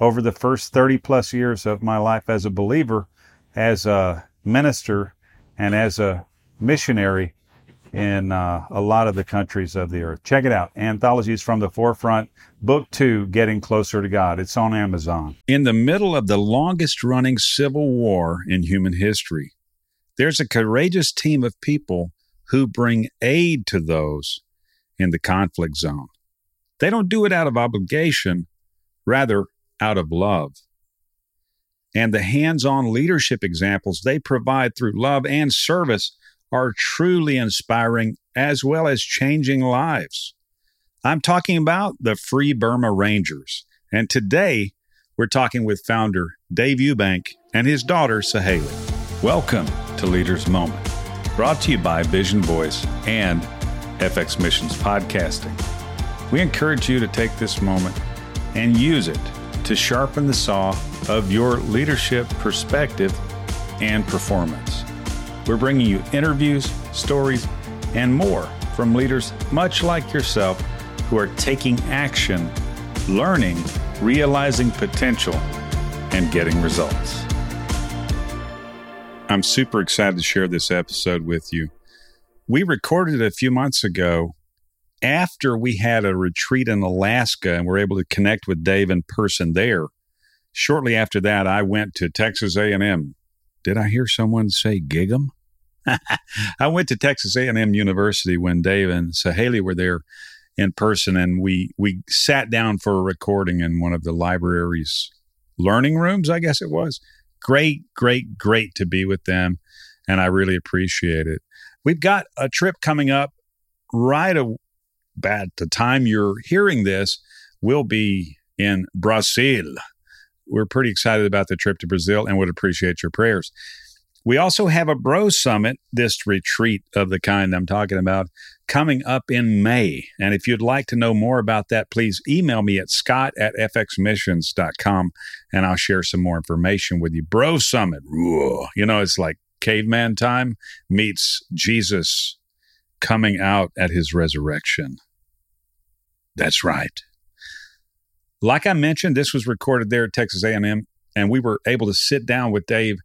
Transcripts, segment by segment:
over the first 30 plus years of my life as a believer, as a minister, and as a missionary in uh, a lot of the countries of the earth. Check it out. Anthologies from the Forefront, Book Two Getting Closer to God. It's on Amazon. In the middle of the longest running civil war in human history, there's a courageous team of people who bring aid to those in the conflict zone. They don't do it out of obligation, rather, out of love. And the hands on leadership examples they provide through love and service are truly inspiring as well as changing lives. I'm talking about the Free Burma Rangers. And today, we're talking with founder Dave Eubank and his daughter, Sahale. Welcome to Leaders Moment, brought to you by Vision Voice and FX Missions Podcasting. We encourage you to take this moment and use it to sharpen the saw of your leadership perspective and performance. We're bringing you interviews, stories, and more from leaders much like yourself who are taking action, learning, realizing potential, and getting results. I'm super excited to share this episode with you. We recorded a few months ago after we had a retreat in Alaska and were able to connect with Dave in person there. Shortly after that, I went to Texas A&M. Did I hear someone say Gig'em? I went to Texas A&M University when Dave and Sahale were there in person, and we we sat down for a recording in one of the library's learning rooms. I guess it was great, great, great to be with them, and I really appreciate it. We've got a trip coming up right about the time you're hearing this. We'll be in Brazil. We're pretty excited about the trip to Brazil and would appreciate your prayers. We also have a bro summit, this retreat of the kind I'm talking about, coming up in May. And if you'd like to know more about that, please email me at scott at fxmissions.com and I'll share some more information with you. Bro summit, you know, it's like caveman time meets Jesus coming out at his resurrection. That's right. Like I mentioned, this was recorded there at Texas A&M, and we were able to sit down with Dave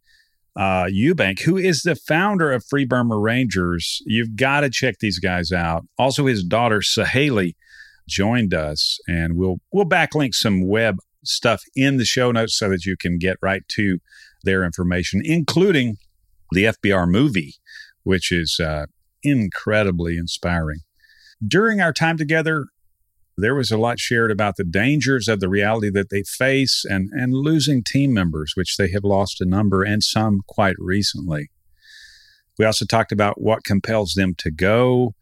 uh, Eubank, who is the founder of Free Burma Rangers. You've got to check these guys out. Also, his daughter Sahale joined us, and we'll we'll backlink some web stuff in the show notes so that you can get right to their information, including the FBR movie, which is uh, incredibly inspiring. During our time together, there was a lot shared about the dangers of the reality that they face and, and losing team members, which they have lost a number and some quite recently. We also talked about what compels them to go.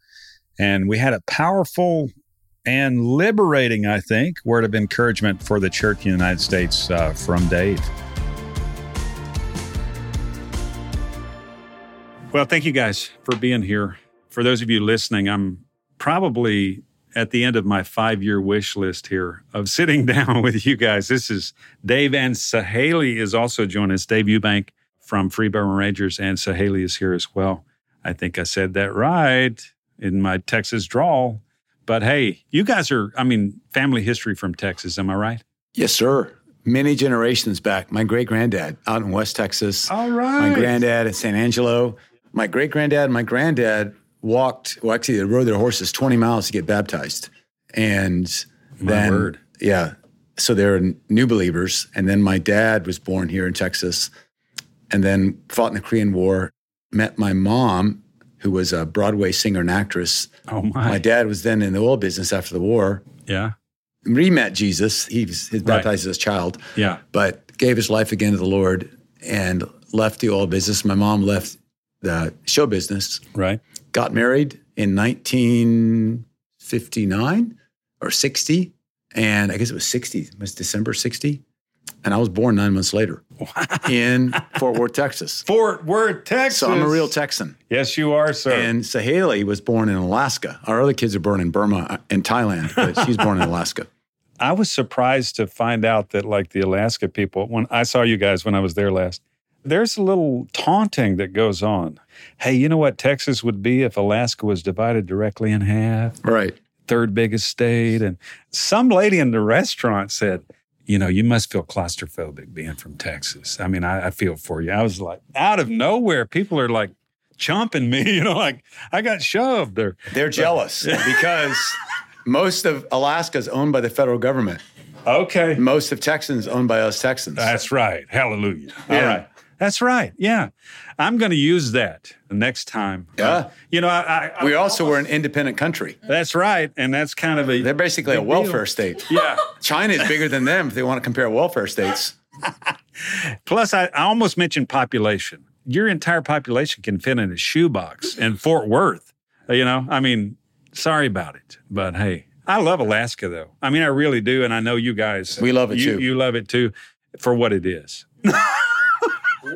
And we had a powerful and liberating, I think, word of encouragement for the church in the United States uh, from Dave. Well, thank you guys for being here. For those of you listening, I'm probably at the end of my five year wish list here of sitting down with you guys. This is Dave and Sahale is also joining us. Dave Eubank from Free Burma Rangers and Sahale is here as well. I think I said that right in my Texas drawl. But hey, you guys are, I mean, family history from Texas, am I right? Yes, sir. Many generations back. My great granddad out in West Texas. All right. My granddad in San Angelo. My great granddad and my granddad walked, well, actually, they rode their horses 20 miles to get baptized. And My then, word. yeah. So they're new believers. And then my dad was born here in Texas and then fought in the Korean War, met my mom, who was a Broadway singer and actress. Oh, my. My dad was then in the oil business after the war. Yeah. He met Jesus. He was he was Right. baptized as a child, Yeah. but gave his life again to the Lord and left the oil business. My mom left the show business Right. Got married in 1959 or 60. And I guess it was 60, it was December 60. and I was born nine months later in Fort Worth, Texas. Fort Worth, Texas. So I'm a real Texan. Yes, you are, sir. And Saheli was born in Alaska. Our other kids are born in Burma uh, and Thailand, but she's born in Alaska. I was surprised to find out that, like the Alaska people, when I saw you guys when I was there last, there's a little taunting that goes on. Hey, you know what Texas would be if Alaska was divided directly in half? Right. Third biggest state. And some lady in the restaurant said, you know, you must feel claustrophobic being from Texas. I mean, I, I feel for you. I was like, out of nowhere, people are like chomping me, you know, like I got shoved there. They're jealous because most of Alaska is owned by the federal government. Okay. Most of Texans owned by us Texans. That's right. Hallelujah. Yeah. All right. That's right. Yeah. I'm going to use that the next time. Yeah. Uh, you know, I, I, we also were an independent country. That's right. And that's kind of a. They're basically a welfare deal. state. Yeah. China is bigger than them if they want to compare welfare states. Plus, I, I almost mentioned population. Your entire population can fit in a shoebox in Fort Worth. Uh, you know, I mean, sorry about it, but hey, I love Alaska though. I mean, I really do, and I know you guys. We love it, you, too. You love it too, for what it is.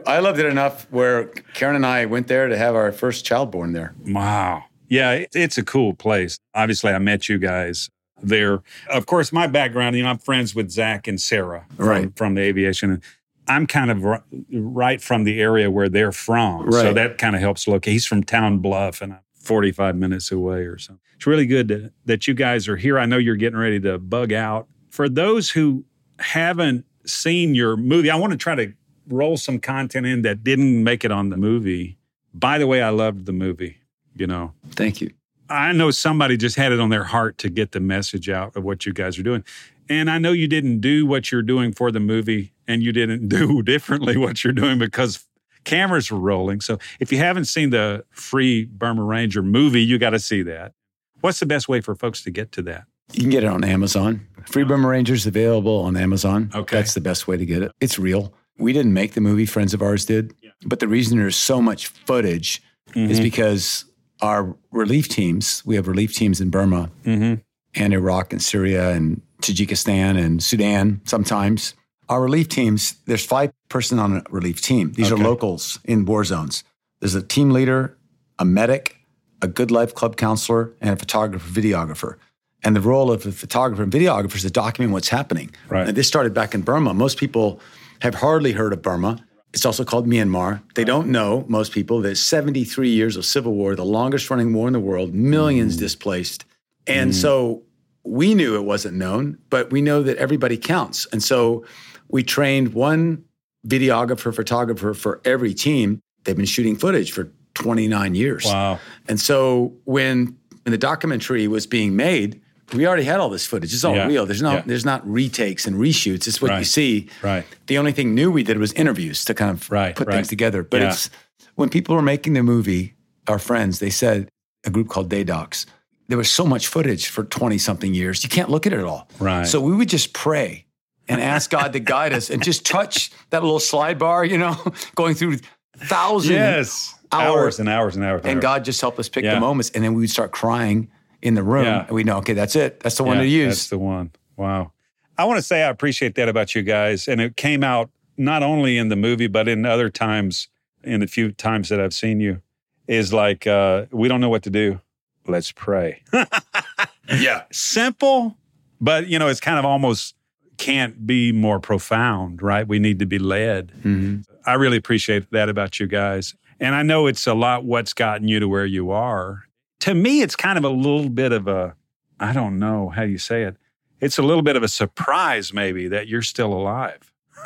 I loved it enough where Karen and I went there to have our first child born there. Wow. Yeah, it's a cool place. Obviously, I met you guys there. Of course, my background, you know, I'm friends with Zach and Sarah from, Right. from the aviation. I'm kind of ri- right from the area where they're from. So that kind of helps locate. He's from Town Bluff and I'm 45 minutes away or something. It's really good to, that you guys are here. I know you're getting ready to bug out. For those who haven't seen your movie, I want to try to roll some content in that didn't make it on the movie. By the way, I loved the movie, you know. Thank you. I know somebody just had it on their heart to get the message out of what you guys are doing. And I know you didn't do what you're doing for the movie and you didn't do differently what you're doing because cameras were rolling. So if you haven't seen the free Burma Ranger movie, you got to see that. What's the best way for folks to get to that? You can get it on Amazon. Free Burma Rangers available on Amazon. Okay. That's the best way to get it. It's real. We didn't make the movie, friends of ours did. But the reason there's so much footage is because our relief teams, we have relief teams in Burma Mm-hmm. and Iraq and Syria and Tajikistan and Sudan sometimes. Our relief teams, there's five person on a relief team. These Okay. are locals in war zones. There's a team leader, a medic, a good life club counselor, and a photographer, videographer. And the role of the photographer and videographer is to document what's happening. Right. And this started back in Burma. Most people have hardly heard of Burma. It's also called Myanmar. They don't know, most people, that 73 years of civil war, the longest running war in the world, millions mm. displaced. And mm. so we knew it wasn't known, but we know that everybody counts. And so we trained one videographer, photographer for every team. They've been shooting footage for 29 years. Wow. And so when, when the documentary was being made, we already had all this footage. It's all Yeah. real. There's no Yeah. there's not retakes and reshoots. It's what you see. Right. The only thing new we did was interviews to kind of Right, put right. things together. But Yeah. it's when people were making the movie, our friends, they said a group called Deidox. There was so much footage for 20 something years. You can't look at it all. Right. So we would just pray and ask God to guide us and just touch that little slide bar, you know, going through thousands Yes. hours. Hours and hours and hours. and hours. God just helped us pick the moments. And then we would start crying in the room. Yeah. And we know, okay, that's it. That's the one Yeah, to use. That's the one. Wow. I want to say I appreciate that about you guys. And it came out not only in the movie, but in other times, in the few times that I've seen you, is like, uh, we don't know what to do. Let's pray. yeah. Simple, but you know, it's kind of almost can't be more profound, right? We need to be led. hmm I really appreciate that about you guys. And I know it's a lot what's gotten you to where you are. To me, it's kind of a little bit of a, I don't know how you say it. It's a little bit of a surprise, maybe, that you're still alive.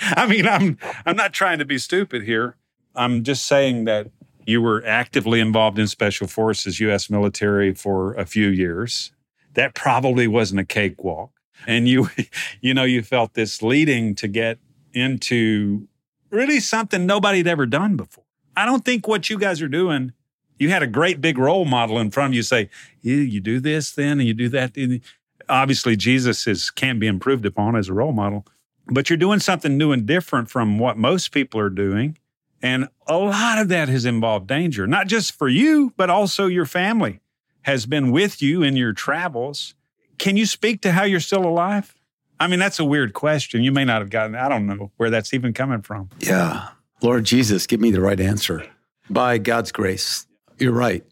I mean, I'm I'm not trying to be stupid here. I'm just saying that you were actively involved in special forces, U.S. military for a few years. That probably wasn't a cakewalk, and you, you know, you felt this leading to get into really something nobody had ever done before. I don't think what you guys are doing, you had a great big role model in front of you say, you, you do this then and you do that. then." Obviously, Jesus is can't be improved upon as a role model, but you're doing something new and different from what most people are doing. And a lot of that has involved danger, not just for you, but also your family has been with you in your travels. Can you speak to how you're still alive? I mean, that's a weird question. You may not have gotten, I don't know where that's even coming from. Yeah. Lord Jesus, give me the right answer. By God's grace. You're right.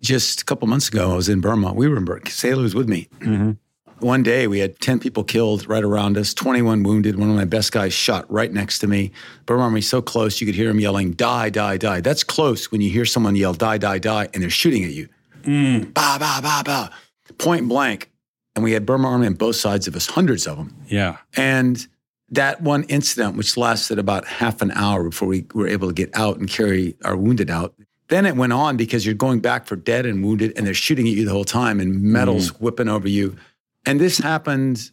Just a couple months ago, I was in Burma. We were in Burma. Sailor was with me. Mm-hmm. One day, we had 10 people killed right around us, 21 wounded. One of my best guys shot right next to me. Burma Army so close, you could hear him yelling, die, die, die. That's close when you hear someone yell, die, die, die, and they're shooting at you. Mm. Bah, bah, bah, bah. Point blank. And we had Burma Army on both sides of us, hundreds of them. Yeah. And that one incident, which lasted about half an hour before we were able to get out and carry our wounded out, then it went on because you're going back for dead and wounded, and they're shooting at you the whole time, and metals mm-hmm. whipping over you. And this happened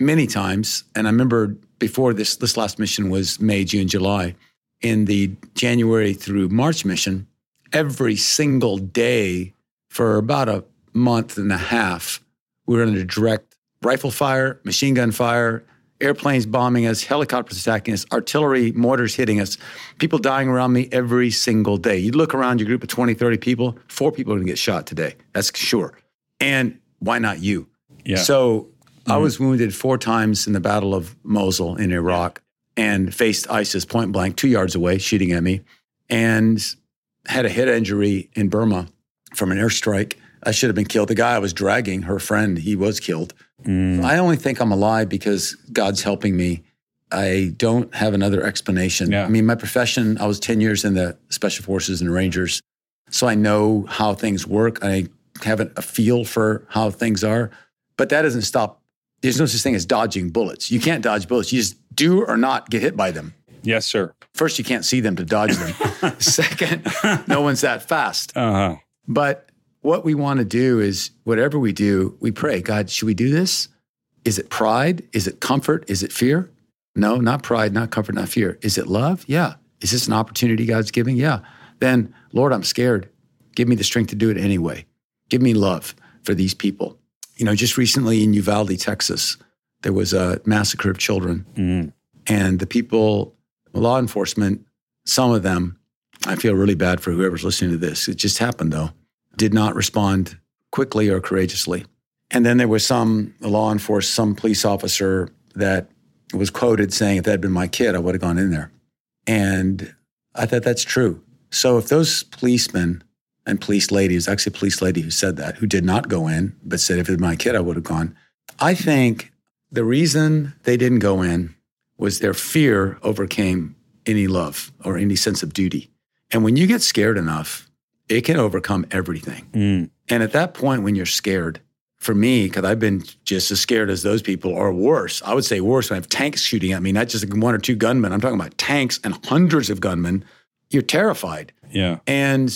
many times. And I remember before this, this last mission was May, June, July. In the January through March mission, every single day for about a month and a half, we were under direct rifle fire, machine gun fire, airplanes bombing us, helicopters attacking us, artillery, mortars hitting us, people dying around me every single day. You look around your group of 20, 30 people, four people are going to get shot today. That's sure. And why not you? Yeah. So I mm-hmm. was wounded four times in the Battle of Mosul in Iraq and faced ISIS point blank two yards away, shooting at me, and had a head injury in Burma from an airstrike. I should have been killed. The guy I was dragging, her friend, he was killed. Mm. I only think I'm alive because God's helping me. I don't have another explanation. Yeah. I mean, my profession, I was 10 years in the Special Forces and Rangers. So I know how things work. I have a feel for how things are. But that doesn't stop. There's no such thing as dodging bullets. You can't dodge bullets. You just do or not get hit by them. Yes, sir. First, you can't see them to dodge them. Second, no one's that fast. Uh huh. But what we want to do is whatever we do, we pray, God, should we do this? Is it pride? Is it comfort? Is it fear? No, not pride, not comfort, not fear. Is it love? Yeah. Is this an opportunity God's giving? Yeah. Then, Lord, I'm scared. Give me the strength to do it anyway. Give me love for these people. You know, just recently in Uvalde, Texas, there was a massacre of children. Mm. And the people, law enforcement, some of them, I feel really bad for whoever's listening to this. It just happened though, did not respond quickly or courageously. And then there was some law enforcement, some police officer that was quoted saying, if that had been my kid, I would have gone in there. And I thought that's true. So if those policemen and police ladies, actually a police lady who said that, who did not go in, but said, if it was my kid, I would have gone. I think the reason they didn't go in was their fear overcame any love or any sense of duty. And when you get scared enough, it can overcome everything. Mm. And at that point, when you're scared, for me, because I've been just as scared as those people, or worse, I would say worse when I have tanks shooting at me, not just one or two gunmen. I'm talking about tanks and hundreds of gunmen. You're terrified. Yeah. And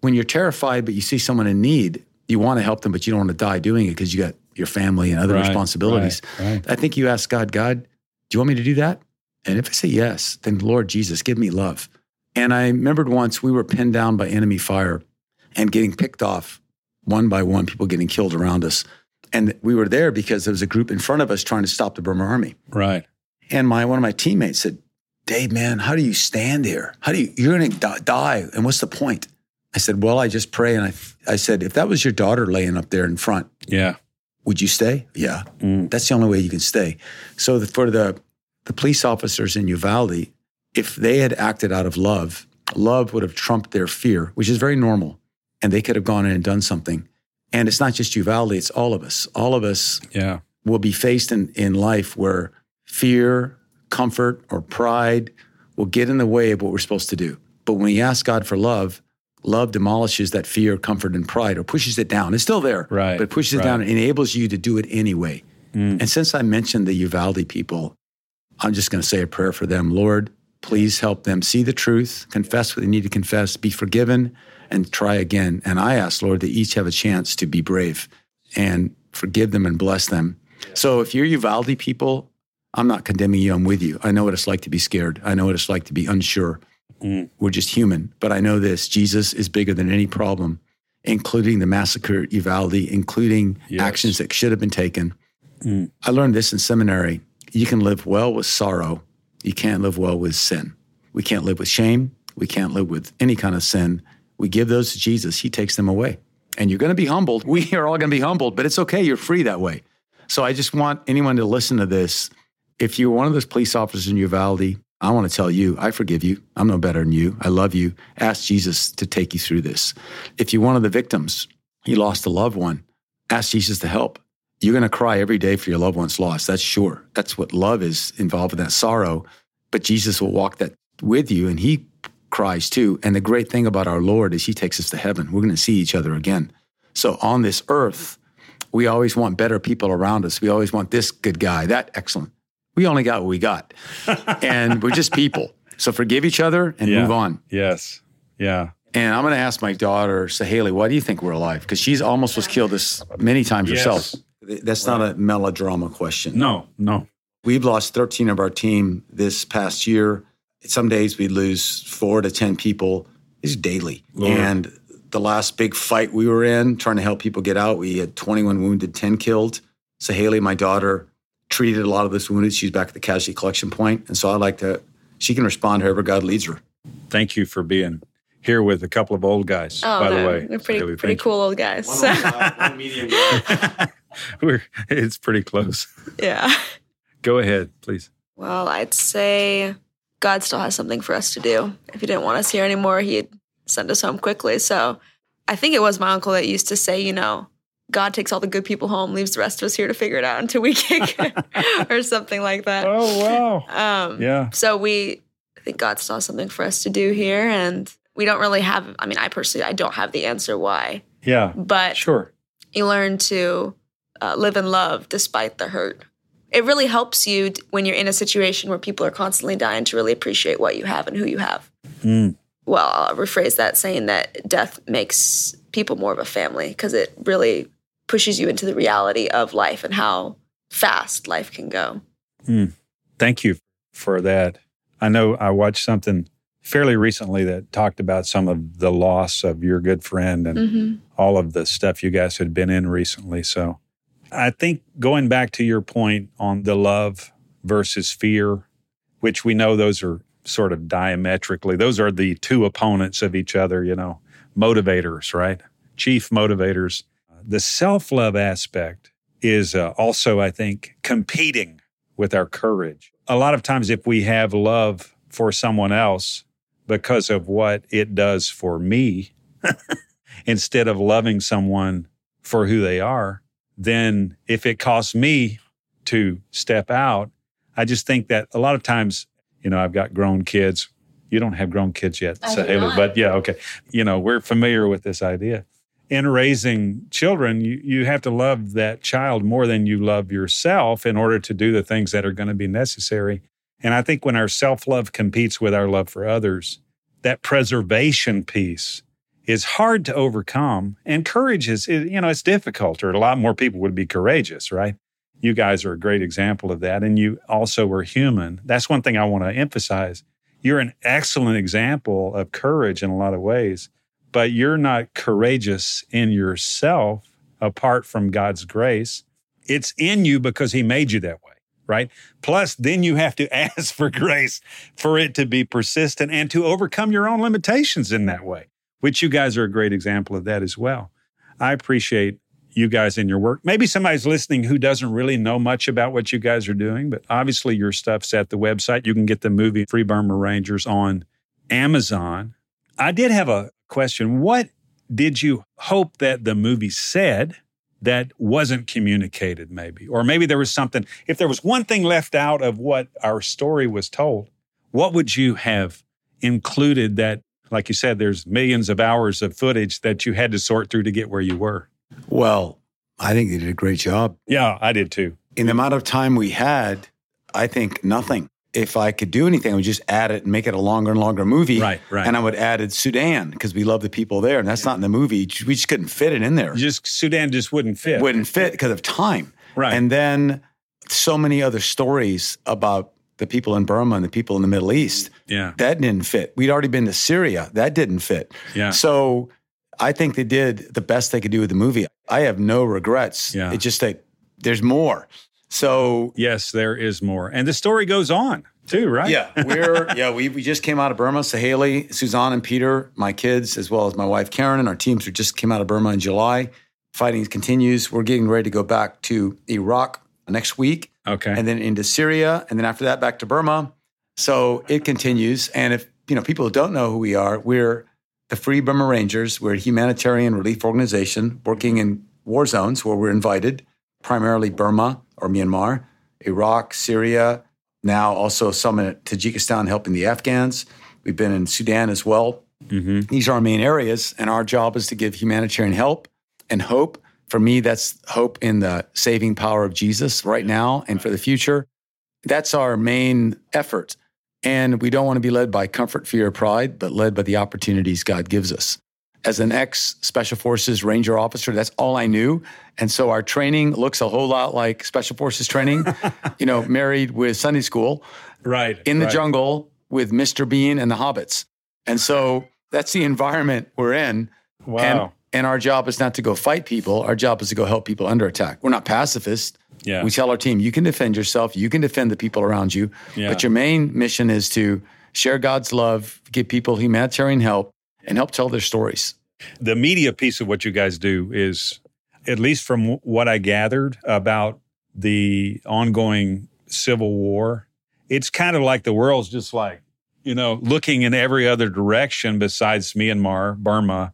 when you're terrified, but you see someone in need, you want to help them, but you don't want to die doing it because you got your family and other Right, responsibilities. right, right. I think you ask God, God, do you want me to do that? And if I say yes, then Lord Jesus, give me love. And I remembered once we were pinned down by enemy fire and getting picked off one by one, people getting killed around us. And we were there because there was a group in front of us trying to stop the Burma army. Right. And my one of my teammates said, Dave, man, how do you stand here? How do you, you're going to die. And what's the point? I said, well, I just pray. And I, I said, if that was your daughter laying up there in front, Yeah. would you stay? Yeah. Mm. That's the only way you can stay. So the, for the, the police officers in Uvalde, if they had acted out of love, love would have trumped their fear, which is very normal. And they could have gone in and done something. And it's not just Uvalde, it's all of us. All of us Yeah. will be faced in, in life where fear, comfort, or pride will get in the way of what we're supposed to do. But when you ask God for love, love demolishes that fear, comfort, and pride or pushes it down. It's still there, Right, but it pushes right. it down and enables you to do it anyway. Mm. And since I mentioned the Uvalde people, I'm just going to say a prayer for them. Lord, please help them see the truth, confess what they need to confess, be forgiven, and try again. And I ask, Lord, that each have a chance to be brave and forgive them and bless them. So if you're Uvalde people, I'm not condemning you, I'm with you. I know what it's like to be scared, I know what it's like to be unsure. Mm. We're just human. But I know this Jesus is bigger than any problem, including the massacre at Uvalde, including Yes. actions that should have been taken. Mm. I learned this in seminary. You can live well with sorrow. You can't live well with sin. We can't live with shame. We can't live with any kind of sin. We give those to Jesus. He takes them away. And you're going to be humbled. We are all going to be humbled, but it's okay. You're free that way. So I just want anyone to listen to this. If you're one of those police officers in Uvalde, I want to tell you, I forgive you. I'm no better than you. I love you. Ask Jesus to take you through this. If you're one of the victims, you lost a loved one, ask Jesus to help. You're going to cry every day for your loved one's loss. That's sure. That's what love is involved in that sorrow. But Jesus will walk that with you and he cries too. And the great thing about our Lord is he takes us to heaven. We're going to see each other again. So on this earth, we always want better people around us. We always want this good guy, that excellent. We only got what we got. and we're just people. So forgive each other and Yeah. move on. Yes. Yeah. And I'm going to ask my daughter, Sahale, why do you think we're alive? Because she's almost was killed this many times Yes. herself. That's not a melodrama question. No, no. We've lost 13 of our team this past year. Some days we lose four to 10 people. It's daily. Lord. And the last big fight we were in, trying to help people get out, we had 21 wounded, 10 killed. Sahale, my daughter, treated a lot of those wounded. She's back at the casualty collection point. And so I like to, she can respond however God leads her. Thank you for being here with a couple of old guys, Oh, by no, the way. They're pretty, Haley, pretty thank cool old guys. one uh, medium you. We're, it's pretty close. yeah. Go ahead, please. Well, I'd say God still has something for us to do. If he didn't want us here anymore, he'd send us home quickly. So I think it was my uncle that used to say, you know, God takes all the good people home, leaves the rest of us here to figure it out until we kick or something like that. Oh, wow. Um, Yeah. So we I think God still has something for us to do here. And we don't really have, I mean, I personally, I don't have the answer why, Yeah. but Sure. you learn to uh, live and love despite the hurt. It really helps you when you're in a situation where people are constantly dying to really appreciate what you have and who you have. Mm. Well, I'll rephrase that saying that death makes people more of a family because it really pushes you into the reality of life and how fast life can go. Thank you for that. I know I watched something fairly recently that talked about some of the loss of your good friend and Mm-hmm. all of the stuff you guys had been in recently. So I think going back to your point on the love versus fear, which we know those are sort of diametrically, those are the two opponents of each other, you know, motivators, right? Chief motivators. The self love aspect is uh, also, I think, competing with our courage. A lot of times, if we have love for someone else because of what it does for me, instead of loving someone for who they are, then if it costs me to step out, I just think that a lot of times, you know, I've got grown kids. You don't have grown kids yet, I so Haley, but yeah, okay. You know, we're familiar with this idea. In raising children, you, you have to love that child more than you love yourself in order to do the things that are going to be necessary. And I think when our self love competes with our love for others, that preservation piece is hard to overcome. And courage is, you know, it's difficult, or a lot more people would be courageous, right? You guys are a great example of that. And you also are human. That's one thing I want to emphasize. You're an excellent example of courage in a lot of ways, but you're not courageous in yourself apart from God's grace. It's in you because He made you that way, right? Plus, then you have to ask for grace for it to be persistent and to overcome your own limitations in that way, which you guys are a great example of that as well. I appreciate you guys in your work. Maybe somebody's listening who doesn't really know much about what you guys are doing, but obviously your stuff's at the website. You can get the movie Free Burma Rangers on Amazon. I did have a question. What did you hope that the movie said that wasn't communicated, maybe? Or maybe there was something, if there was one thing left out of what our story was told, what would you have included that, like you said, there's millions of hours of footage that you had to sort through to get where you were? Well, I think they did a great job. Yeah, I did too. In the amount of time we had, I think nothing. If I could do anything, I would just add it and make it a longer and longer movie. Right, right. And I would add it Sudan because we love the people there. And that's not in the movie. We just couldn't fit it in there. Just Sudan just wouldn't fit. wouldn't fit because of time. Right. And then so many other stories about the people in Burma and the people in the Middle East. Yeah. That didn't fit. We'd already been to Syria. That didn't fit. Yeah. So I think they did the best they could do with the movie. I have no regrets. Yeah. It's just that there's more. So Yes, there is more. And the story goes on too, right? yeah, we're yeah, we, we just came out of Burma. Sahale, Suzanne, and Peter, my kids, as well as my wife Karen, and our teams who just came out of Burma in July. Fighting continues. We're getting ready to go back to Iraq next week Okay. and then into Syria, and then after that back to Burma. So it continues. And if you know people don't know who we are, we're the Free Burma Rangers. We're a humanitarian relief organization working in war zones where we're invited, primarily Burma or Myanmar, Iraq, Syria. Now also some in Tajikistan helping the Afghans. We've been in Sudan as well. hmm These are our main areas, and our job is to give humanitarian help and hope. For me, that's hope in the saving power of Jesus right now and for the future. That's our main effort. And we don't want to be led by comfort, fear, or pride, but led by the opportunities God gives us. As an ex Special Forces Ranger officer, that's all I knew. And so our training looks a whole lot like Special Forces training, you know, married with Sunday school Right. in the right. jungle with Mr. Bean and the hobbits. And so that's the environment we're in. Wow. And, and our job is not to go fight people. Our job is to go help people under attack. We're not pacifists. yeah. We tell our team, you can defend yourself, you can defend the people around you. Yeah. But your main mission is to share God's love, give people humanitarian help, and help tell their stories. the media piece of what you guys do is, at least from what I gathered about the ongoing civil war, it's kind of like the world's just like, you know, looking in every other direction besides Myanmar, Burma.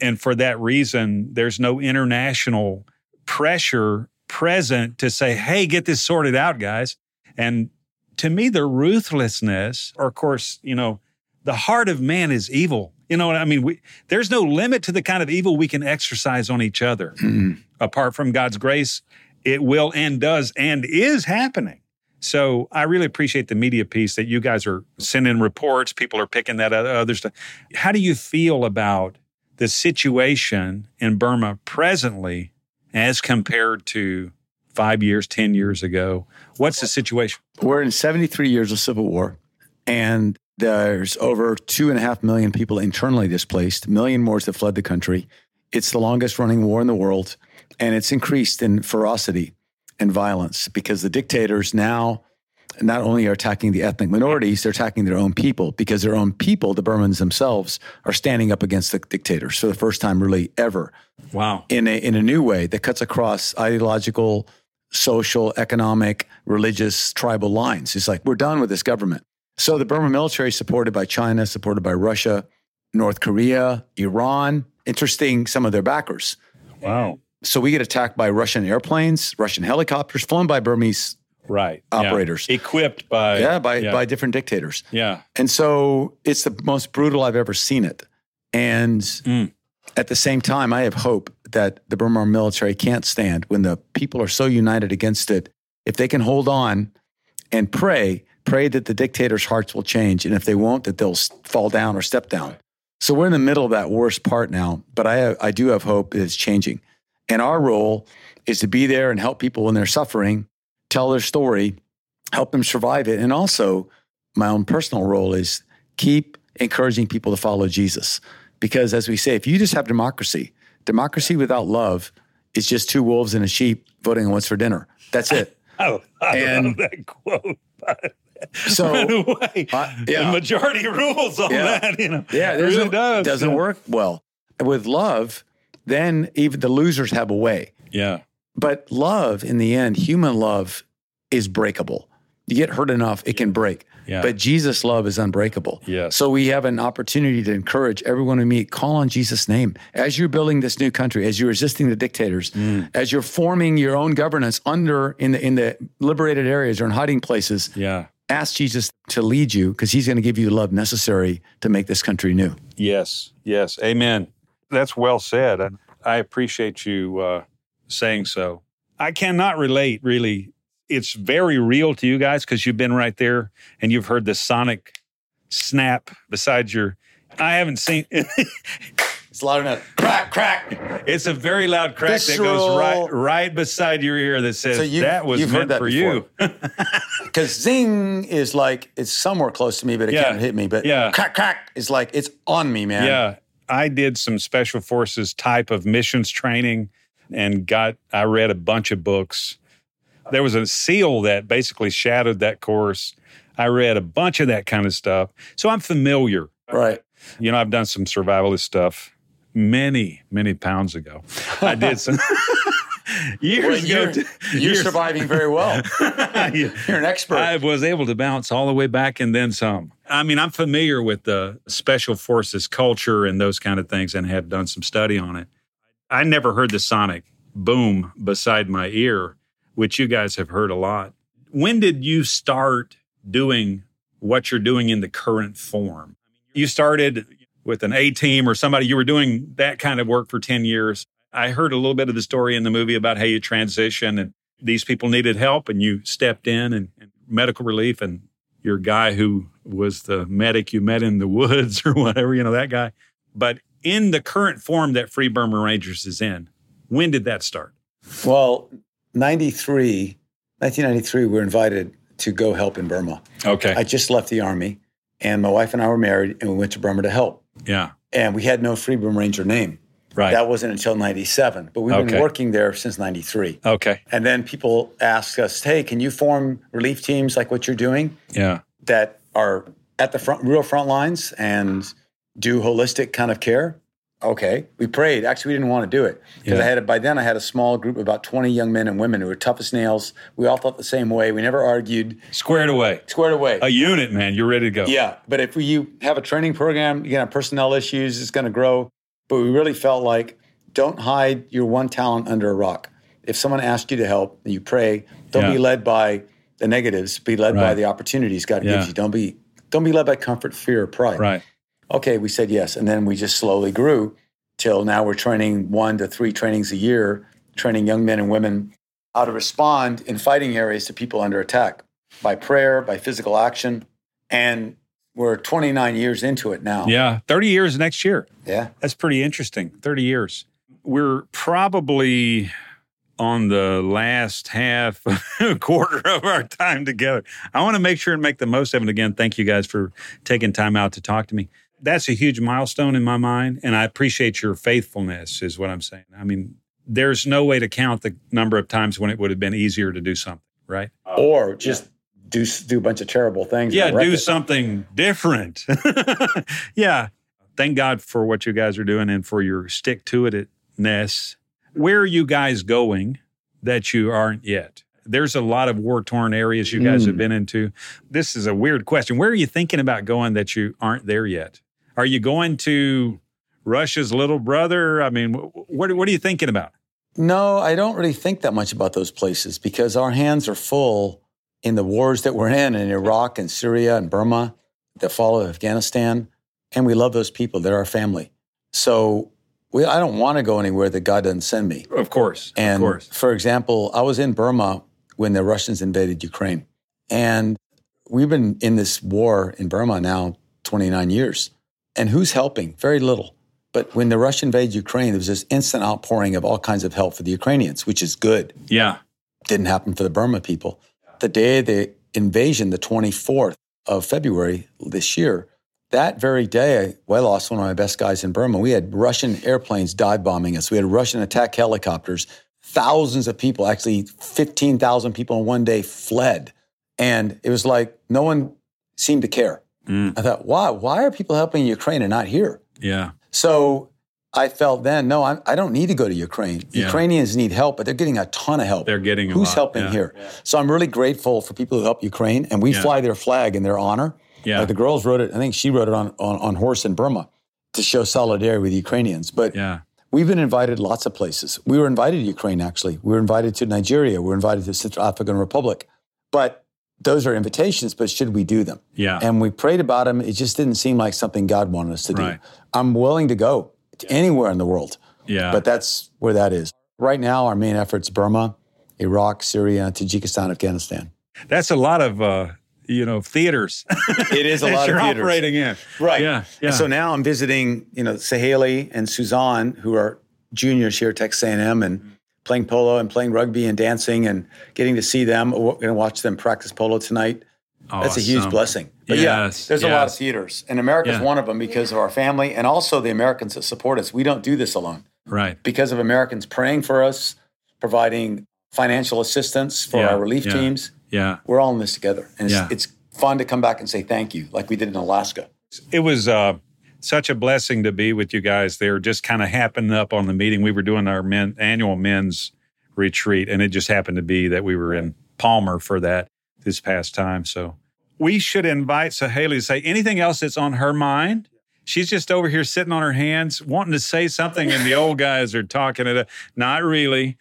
And for that reason, there's no international pressure present to say, hey, get this sorted out, guys. And to me, the ruthlessness, or of course, you know, the heart of man is evil. You know what I mean? We, there's no limit to the kind of evil we can exercise on each other. Mm-hmm. Apart from God's grace, it will and does and is happening. So I really appreciate the media piece that you guys are sending reports. People are picking that other stuff. How do you feel about the situation in Burma presently as compared to five years, 10 years ago? What's the situation? We're in 73 years of civil war, and there's over two and a half million people internally displaced, million more that fled the country. It's the longest running war in the world, and it's increased in ferocity and violence because the dictators now not only are attacking the ethnic minorities, they're attacking their own people because their own people, the Burmans themselves, are standing up against the dictators for the first time, really ever Wow. in a in a new way that cuts across ideological, social, economic, religious, tribal lines. It's like we're done with this government. So the Burma military, supported by China, supported by Russia, North Korea, Iran, interesting some of their backers. Wow. So we get attacked by Russian airplanes, Russian helicopters flown by Burmese, Right. Operators. Yeah. Equipped by. yeah, by yeah. by different dictators. yeah. And so it's the most brutal I've ever seen it. And Mm. at the same time, I have hope that the Burma military can't stand when the people are so united against it. If they can hold on and pray, pray that the dictators' hearts will change. And if they won't, that they'll fall down or step down. So we're in the middle of that worst part now. But I, I do have hope that it's changing. And our role is to be there and help people when they're suffering, tell their story, help them survive it. And also, my own personal role is keep encouraging people to follow Jesus. Because as we say, if you just have democracy, democracy without love is just two wolves and a sheep voting on what's for dinner. That's it. Oh, I And- love that quote. So Run away. Uh, yeah. The majority rules on Yeah. that. You know, yeah, it really does. doesn't yeah. work well. With love, then even the losers have a way. Yeah. But love, in the end, human love is breakable. You get hurt enough, it can break. Yeah. But Jesus' love is unbreakable. Yes. So we have an opportunity to encourage everyone we meet, call on Jesus' name. As you're building this new country, as you're resisting the dictators, Mm. as you're forming your own governance under in the in the liberated areas or in hiding places, Yeah. ask Jesus to lead you because he's going to give you the love necessary to make this country new. Yes. Yes. Amen. That's well said. And I appreciate you uh, saying so. I cannot relate really. It's very real to you guys because you've been right there and you've heard the sonic snap beside your. I haven't seen. It's loud enough. Crack, crack. It's a very loud crack that goes right right beside your ear that says So you've- that was meant that for you. Because zing is like it's somewhere close to me, but it Yeah. can't hit me. But Yeah. crack, crack is like it's on me, man. Yeah, I did some special forces type of missions training and got I read a bunch of books. There was a SEAL that basically shadowed that course. I read a bunch of that kind of stuff. So I'm familiar. Right. You know, I've done some survivalist stuff many, many pounds ago. I did some years Well, ago. you're, you're surviving very well. You're an expert. I was able to bounce all the way back and then some. I mean, I'm familiar with the special forces culture and those kind of things and have done some study on it. I never heard the sonic boom beside my ear, which you guys have heard a lot. When did you start doing what you're doing in the current form? You started with an A team or somebody, you were doing that kind of work for 10 years. I heard a little bit of the story in the movie about how you transition and these people needed help and you stepped in and, and medical relief and your guy who was the medic you met in the woods or whatever, you know, that guy. But in the current form that Free Burma Rangers is in, when did that start? well, 93, 1993, we were invited to go help in Burma. Okay. I just left the army, and my wife and I were married, and we went to Burma to help. yeah. And we had no Free Burma Ranger name. Right. That wasn't until 97, but we've Okay. been working there since 93. okay. And then people ask us, hey, can you form relief teams like what you're doing Yeah. that are at the front, real front lines and do holistic kind of care? Okay. We prayed. Actually, we didn't want to do it because Yeah. I had, by then, I had a small group of about 20 young men and women who were tough as nails. We all thought the same way. We never argued, Squared away. squared away. A unit, man. You're ready to go. Yeah, but if you have a training program, you're gonna have personnel issues. It's gonna grow. But we really felt like don't hide your one talent under a rock. If someone asks you to help and you pray, don't Yeah. be led by the negatives. Be led by the opportunities God Yeah. gives you. Don't be don't be led by comfort, fear, or pride. Right. Okay, we said yes, and then we just slowly grew till now we're training one to three trainings a year, training young men and women how to respond in fighting areas to people under attack by prayer, by physical action, and we're 29 years into it now. Yeah. 30 years next year. Yeah. That's pretty interesting. 30 years. We're probably on the last half quarter of our time together. I want to make sure and make the most of it again. Thank you guys for taking time out to talk to me. That's a huge milestone in my mind, and I appreciate your faithfulness, is what I'm saying. I mean, there's no way to count the number of times when it would have been easier to do something, right? Or just do do a bunch of terrible things. Yeah, do it. something different. yeah. Thank God for what you guys are doing and for your stick to itness. Where are you guys going that you aren't yet? There's a lot of war torn areas you guys have Mm. been into. This is a weird question. Where are you thinking about going that you aren't there yet? Are you going to Russia's little brother? I mean, what, what are you thinking about? No, I don't really think that much about those places because our hands are full in the wars that we're in in Iraq and Syria and Burma, the fall of Afghanistan, and we love those people. They're our family. So we, I don't want to go anywhere that God doesn't send me. Of course. And of course. for example, I was in Burma when the Russians invaded Ukraine. And we've been in this war in Burma now 29 years. And who's helping? Very little. But when the Russian invaded Ukraine, there was this instant outpouring of all kinds of help for the Ukrainians, which is good. Yeah. Didn't happen for the Burma people. The day of the invasion, the 24th of February this year, that very day, I lost one of my best guys in Burma. We had Russian airplanes dive bombing us. We had Russian attack helicopters. Thousands of people, actually 15,000 people in one day fled. And it was like no one seemed to care. Mm. I thought, why? Why are people helping Ukraine and not here? Yeah. So I felt then, no, I, I don't need to go to Ukraine. Yeah. Ukrainians need help, but they're getting a ton of help. They're getting a Who's lot, helping yeah. here? So I'm really grateful for people who help Ukraine, and we Yeah. fly their flag in their honor. Yeah. Like the girls wrote it. I think she wrote it on, on on horse in Burma to show solidarity with Ukrainians. But Yeah. we've been invited lots of places. We were invited to Ukraine actually. We were invited to Nigeria. We were invited to the Central African Republic. But those are invitations. But should we do them? Yeah. And we prayed about them. It just didn't seem like something God wanted us to do. Right. I'm willing to go to anywhere in the world, yeah. but that's where that is. Right now, our main efforts Burma, Iraq, Syria, Tajikistan, Afghanistan. That's a lot of uh, you know theaters. It is a lot of you're theaters. operating in. Right. Yeah. Yeah. And so now I'm visiting, you know, Sahale and Suzanne, who are juniors here at Texas A&M and playing polo and playing rugby and dancing and getting to see them. We're going to watch them practice polo tonight. That's a huge blessing. But Yes, yeah, there's a lot of theaters. And America's Yeah. one of them because of our family and also the Americans that support us. We don't do this alone. Right. Because of Americans praying for us, providing financial assistance for Yeah, our relief yeah. teams. Yeah. We're all in this together. And it's, Yeah. it's fun to come back and say thank you, like we did in Alaska. It was uh, such a blessing to be with you guys there. Just kind of happened up on the meeting. We were doing our men, annual men's retreat, and it just happened to be that we were in Palmer for that this past time. So we should invite Sahale to say anything else that's on her mind. She's just over here sitting on her hands, wanting to say something, and the old guys are talking it. Not really.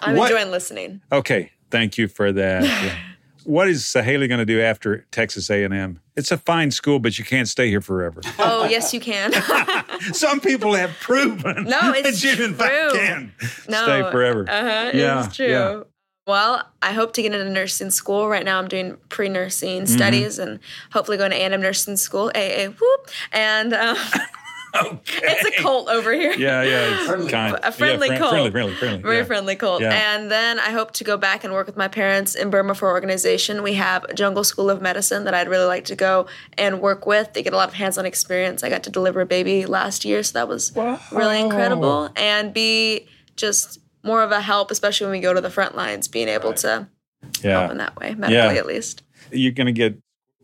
I'm What- enjoying listening. Okay, thank you for that. Yeah. What is Sahale going to do after Texas A&M? It's a fine school, but you can't stay here forever. Oh, yes, you can. Some people have proven No, it's that you in fact can no, stay forever. Uh-huh, Yeah, it's true. yeah. Well, I hope to get into nursing school. Right now, I'm doing pre-nursing Mm-hmm. studies and hopefully going to A&M nursing school. AA, whoop! And um, okay. it's a cult over here. Yeah, yeah, it's kind. A friendly yeah, cult. Friendly, friendly, friendly. Very yeah. friendly cult. Yeah. And then I hope to go back and work with my parents in Burma for organization. We have Jungle School of Medicine that I'd really like to go and work with. They get a lot of hands on experience. I got to deliver a baby last year, so that was really incredible. And be just more of a help, especially when we go to the front lines, being able to help in that way, medically Yeah. at least. you're going to get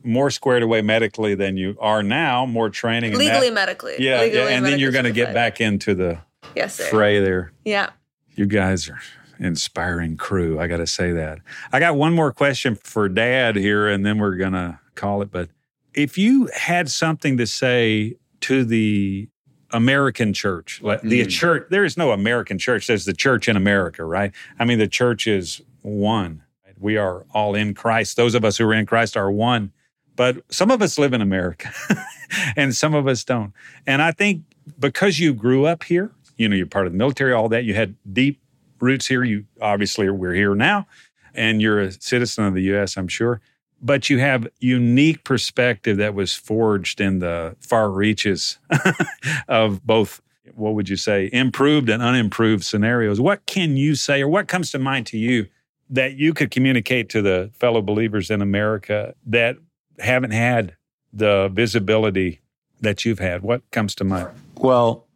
more squared away medically than you are now. More training, and Legally, that- medically. Yeah, Legally yeah, and then you're going to get back into the Yes, sir. fray there. Yeah. You guys are inspiring crew. I got to say that. I got one more question for Dad here, and then we're going to call it. But if you had something to say to the American church, like the Mm. church, there is no American church. There's the church in America, right? I mean, the church is one. We are all in Christ. Those of us who are in Christ are one. But some of us live in America and some of us don't. And I think because you grew up here, you know, you're part of the military, all that, you had deep roots here. You obviously we're here now, and you're a citizen of the U.S., I'm sure. But you have unique perspective that was forged in the far reaches of both, what would you say, improved and unimproved scenarios. What can you say, or what comes to mind to you that you could communicate to the fellow believers in America that haven't had the visibility that you've had? What comes to mind? Well,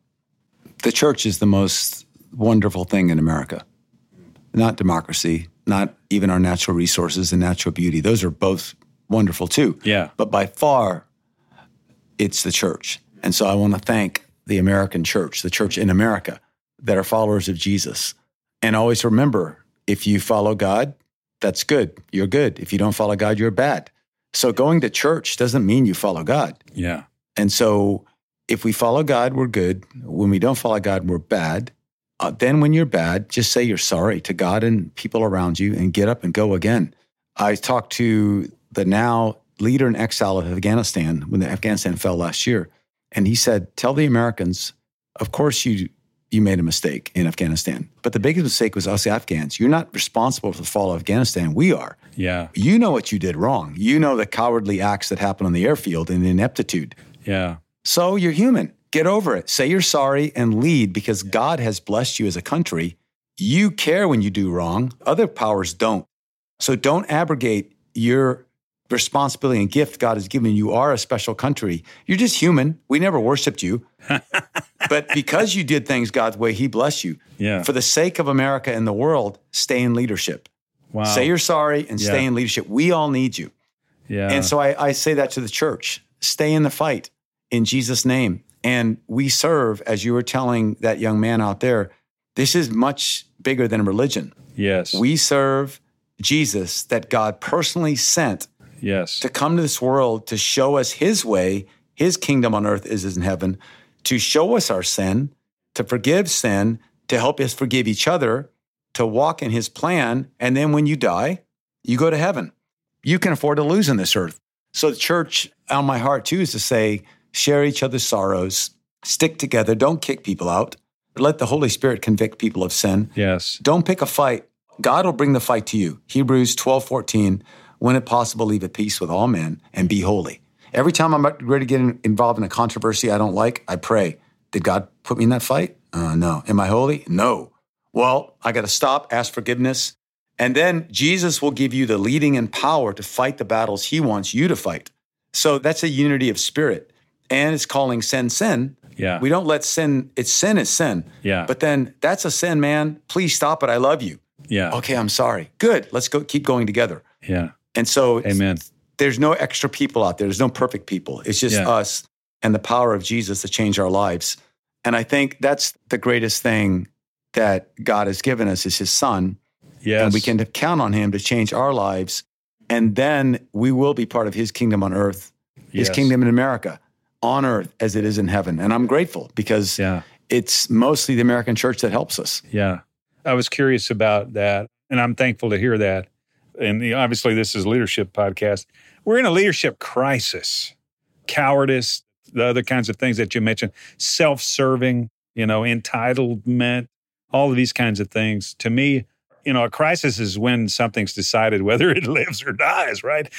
the church is the most wonderful thing in America. Not democracy, not even our natural resources and natural beauty. Those are both wonderful too. Yeah. But by far, it's the church. And so I want to thank the American church, the church in America that are followers of Jesus. And always remember if you follow God, that's good. You're good. If you don't follow God, you're bad. So going to church doesn't mean you follow God. Yeah. And so if we follow God, we're good. When we don't follow God, we're bad. Uh, then when you're bad, just say you're sorry to God and people around you and get up and go again. I talked to the now leader in exile of Afghanistan when the Afghanistan fell last year. And he said, tell the Americans, of course you you made a mistake in Afghanistan. But the biggest mistake was us Afghans. You're not responsible for the fall of Afghanistan. We are. Yeah. You know what you did wrong. You know the cowardly acts that happened on the airfield and ineptitude. Yeah. So you're human. Get over it. Say you're sorry and lead because God has blessed you as a country. You care when you do wrong, other powers don't. So don't abrogate your responsibility and gift God has given you. You are a special country. You're just human. We never worshiped you. but because you did things God's way, He blessed you. Yeah. For the sake of America and the world, stay in leadership. Wow. Say you're sorry and stay in leadership. We all need you. yeah. And so I, I say that to the church stay in the fight in Jesus' name. And we serve, as you were telling that young man out there, this is much bigger than religion. yes. We serve Jesus that God personally sent yes. to come to this world to show us his way, his kingdom on earth is in heaven, to show us our sin, to forgive sin, to help us forgive each other, to walk in his plan. And then when you die, you go to heaven. You can afford to lose in this earth. So the church on my heart too is to say, share each other's sorrows, stick together, don't kick people out. Let the Holy Spirit convict people of sin. yes. Don't pick a fight. God will bring the fight to you. Hebrews 12, 14. When it possible, leave at peace with all men and be holy. Every time I'm ready to get in- involved in a controversy I don't like, I pray, Did God put me in that fight? Uh, no. Am I holy? No. Well, I got to stop, ask forgiveness. And then Jesus will give you the leading and power to fight the battles he wants you to fight. So that's a unity of spirit. And it's calling sin sin. Yeah. We don't let sin, it's sin is sin. Yeah. But then that's a sin, man. Please stop it. I love you. yeah. Okay, I'm sorry. Good. Let's go keep going together. Yeah. And so Amen. there's no extra people out there. There's no perfect people. It's just Yeah. us. and the power of Jesus to change our lives. And I think that's the greatest thing that God has given us is his son. Yes. And we can count on him to change our lives. And then we will be part of his kingdom on earth, his Yes. kingdom in America, on earth as it is in heaven. And I'm grateful because Yeah. it's mostly the American church that helps us. Yeah. I was curious about that, and I'm thankful to hear that. And obviously, this is a leadership podcast. We're in a leadership crisis, cowardice, the other kinds of things that you mentioned, self serving, you know, entitlement, all of these kinds of things. To me, you know, a crisis is when something's decided whether it lives or dies, right?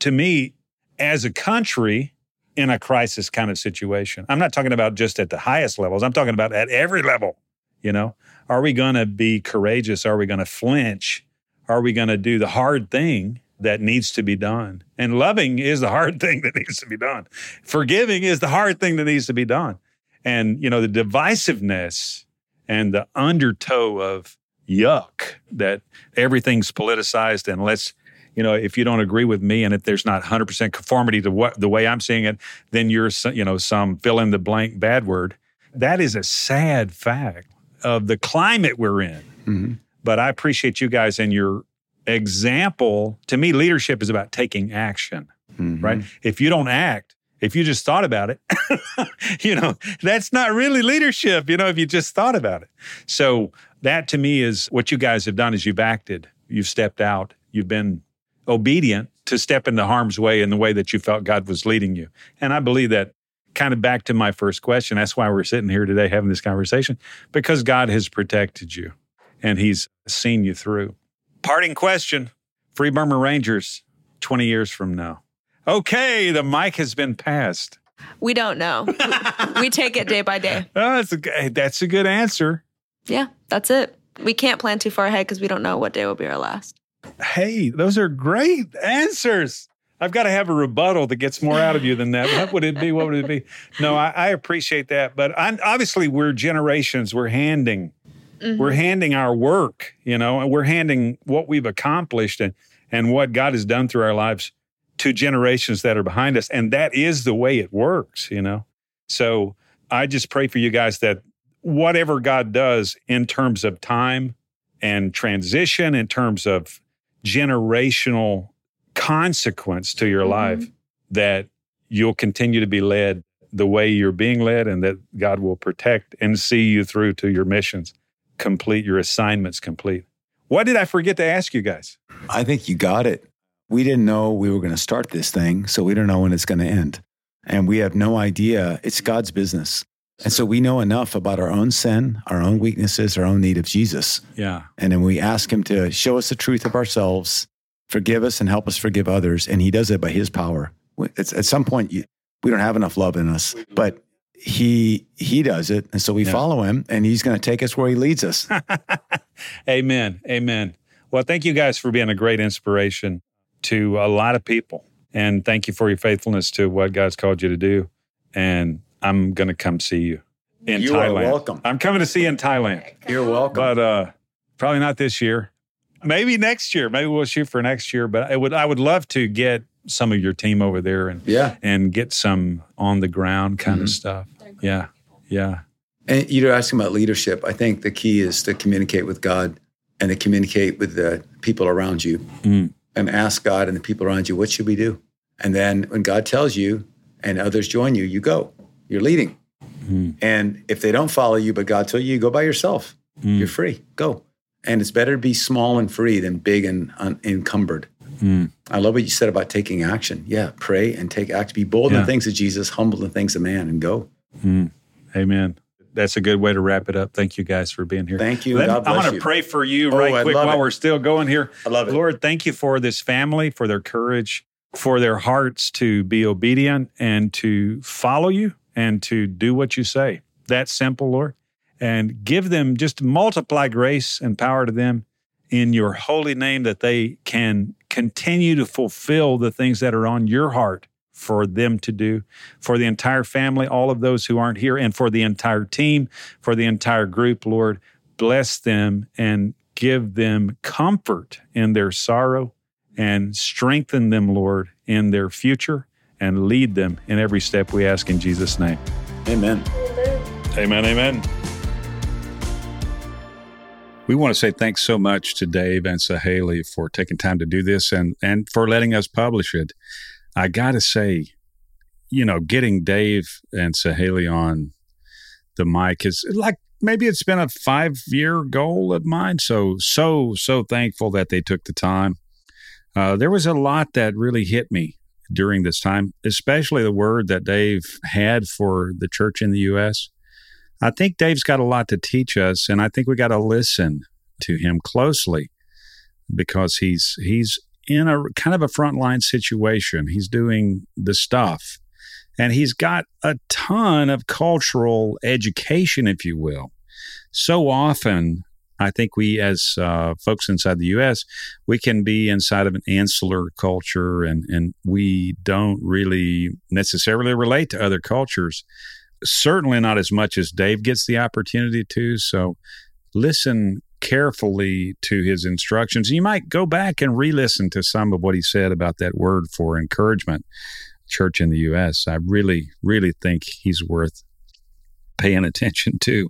To me, as a country, in a crisis kind of situation, I'm not talking about just at the highest levels, I'm talking about at every level, you know. Are we going to be courageous? Are we going to flinch? Are we going to do the hard thing that needs to be done? And loving is the hard thing that needs to be done. Forgiving is the hard thing that needs to be done. And, you know, the divisiveness and the undertow of yuck that everything's politicized and let's, you know, if you don't agree with me and if there's not 100% conformity to what the way I'm seeing it, then you're, you know, some fill in the blank bad word. That is a sad fact of the climate we're in. Mhm. But I appreciate you guys and your example. To me, leadership is about taking action, Mhm. right? If you don't act, if you just thought about it, you know, that's not really leadership, you know, if you just thought about it. So that to me is what you guys have done is you've acted, you've stepped out, you've been obedient to step into harm's way in the way that you felt God was leading you. And I believe that kind of back to my first question. That's why we're sitting here today having this conversation because God has protected you and He's seen you through. Parting question Free Burma Rangers 20 years from now. Okay, the mic has been passed. We don't know. we, we take it day by day. Oh, that's, a, that's a good answer. Yeah, that's it. We can't plan too far ahead because we don't know what day will be our last. Hey, those are great answers. I've got to have a rebuttal that gets more out of you than that. What would it be? What would it be? No, I, I appreciate that. But i obviously, we're generations. We're handing, mm-hmm. we're handing our work, you know, and we're handing what we've accomplished and, and what God has done through our lives to generations that are behind us. And that is the way it works, you know. So I just pray for you guys that whatever God does in terms of time and transition, in terms of generational consequence to your Mhm. life, that you'll continue to be led the way you're being led and that God will protect and see you through to your missions complete, your assignments complete. What did I forget to ask you guys? I think you got it. We didn't know we were going to start this thing, so we don't know when it's going to end. And we have no idea. It's God's business. And so we know enough about our own sin, our own weaknesses, our own need of Jesus. Yeah. And then we ask Him to show us the truth of ourselves, forgive us, and help us forgive others. And He does it by His power. It's, at some point, you, we don't have enough love in us, but He He does it. And so we Yeah. follow Him, and He's going to take us where He leads us. Amen. Amen. Well, thank you guys for being a great inspiration to a lot of people. And thank you for your faithfulness to what God's called you to do. And I'm going to come see you in Thailand. You are welcome. I'm coming to see you in Thailand, You're welcome. but uh, probably not this year. Maybe next year. Maybe we'll shoot for next year. But I would, I would love to get some of your team over there and yeah. and get some on the ground kind of Mhm. stuff. Yeah, yeah, And you're asking about leadership. I think the key is to communicate with God and to communicate with the people around you Mm. And ask God and the people around you, what should we do? And then when God tells you and others join you, you go. You're leading. Mm. And if they don't follow you, but God told you, you go by yourself. Mm. You're free. Go. And it's better to be small and free than big and un- encumbered. Mm. I love what you said about taking action. Yeah, pray and take action. Be bold in the things of Jesus, humble in the things of man, and go. Mm. Amen. That's a good way to wrap it up. Thank you guys for being here. Thank you. Let- I want to pray for you Oh, right I quick while it. we're still going here. I love it. Lord, thank you for this family, for their courage, for their hearts to be obedient and to follow you and to do what you say. That simple, Lord. And give them just multiply grace and power to them in your holy name that they can continue to fulfill the things that are on your heart for them to do, for the entire family, all of those who aren't here, and for the entire team, for the entire group, Lord. Bless them and give them comfort in their sorrow and strengthen them, Lord, in their future and lead them in every step we ask in Jesus' name. Amen. Amen. Amen. We want to say thanks so much to Dave and Sahale for taking time to do this and, and for letting us publish it. I got to say, you know, getting Dave and Sahale on the mic is like maybe it's been a five year goal of mine. So, so, so thankful that they took the time. Uh, there was a lot that really hit me during this time, especially the word that Dave had for the church in the U.S. I think Dave's got a lot to teach us, and I think we got to listen to him closely because he's he's in a kind of a frontline situation. He's doing the stuff, and he's got a ton of cultural education, if you will. So often, I think we, as uh, folks inside the U.S., we can be inside of an insular culture, and and we don't really necessarily relate to other cultures certainly not as much as Dave gets the opportunity to. So listen carefully to his instructions. You might go back and re listen to some of what he said about that word for encouragement, church in the U.S. I really, really think he's worth paying attention to.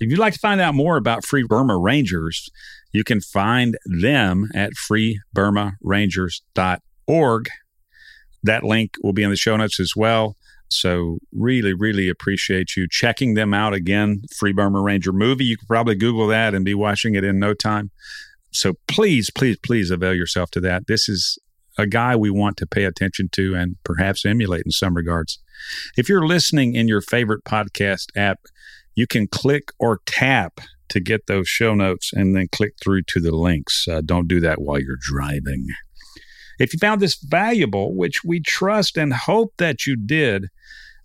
If you'd like to find out more about Free Burma Rangers, you can find them at freeburmarangers.org. That link will be in the show notes as well. So really, really appreciate you checking them out again. Free Burma Ranger movie. You could probably Google that and be watching it in no time. So please, please, please avail yourself to that. This is a guy we want to pay attention to and perhaps emulate in some regards. If you're listening in your favorite podcast app, you can click or tap to get those show notes and then click through to the links. Uh, don't do that while you're driving. If you found this valuable, which we trust and hope that you did,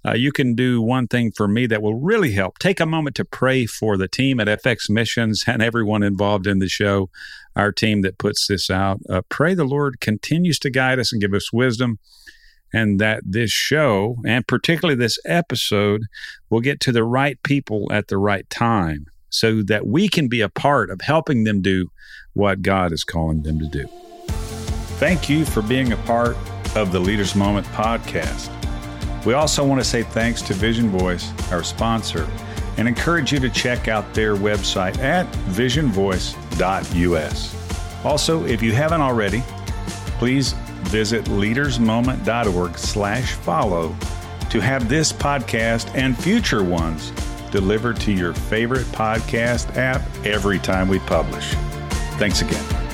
uh, you can do one thing for me that will really help. Take a moment to pray for the team at FX Missions and everyone involved in the show, our team that puts this out. Uh, pray the Lord continues to guide us and give us wisdom, and that this show, and particularly this episode, will get to the right people at the right time so that we can be a part of helping them do what God is calling them to do. Thank you for being a part of the Leaders Moment podcast. We also want to say thanks to Vision Voice, our sponsor, and encourage you to check out their website at visionvoice.us. Also, if you haven't already, please visit leadersmoment.org slash follow to have this podcast and future ones delivered to your favorite podcast app every time we publish. Thanks again.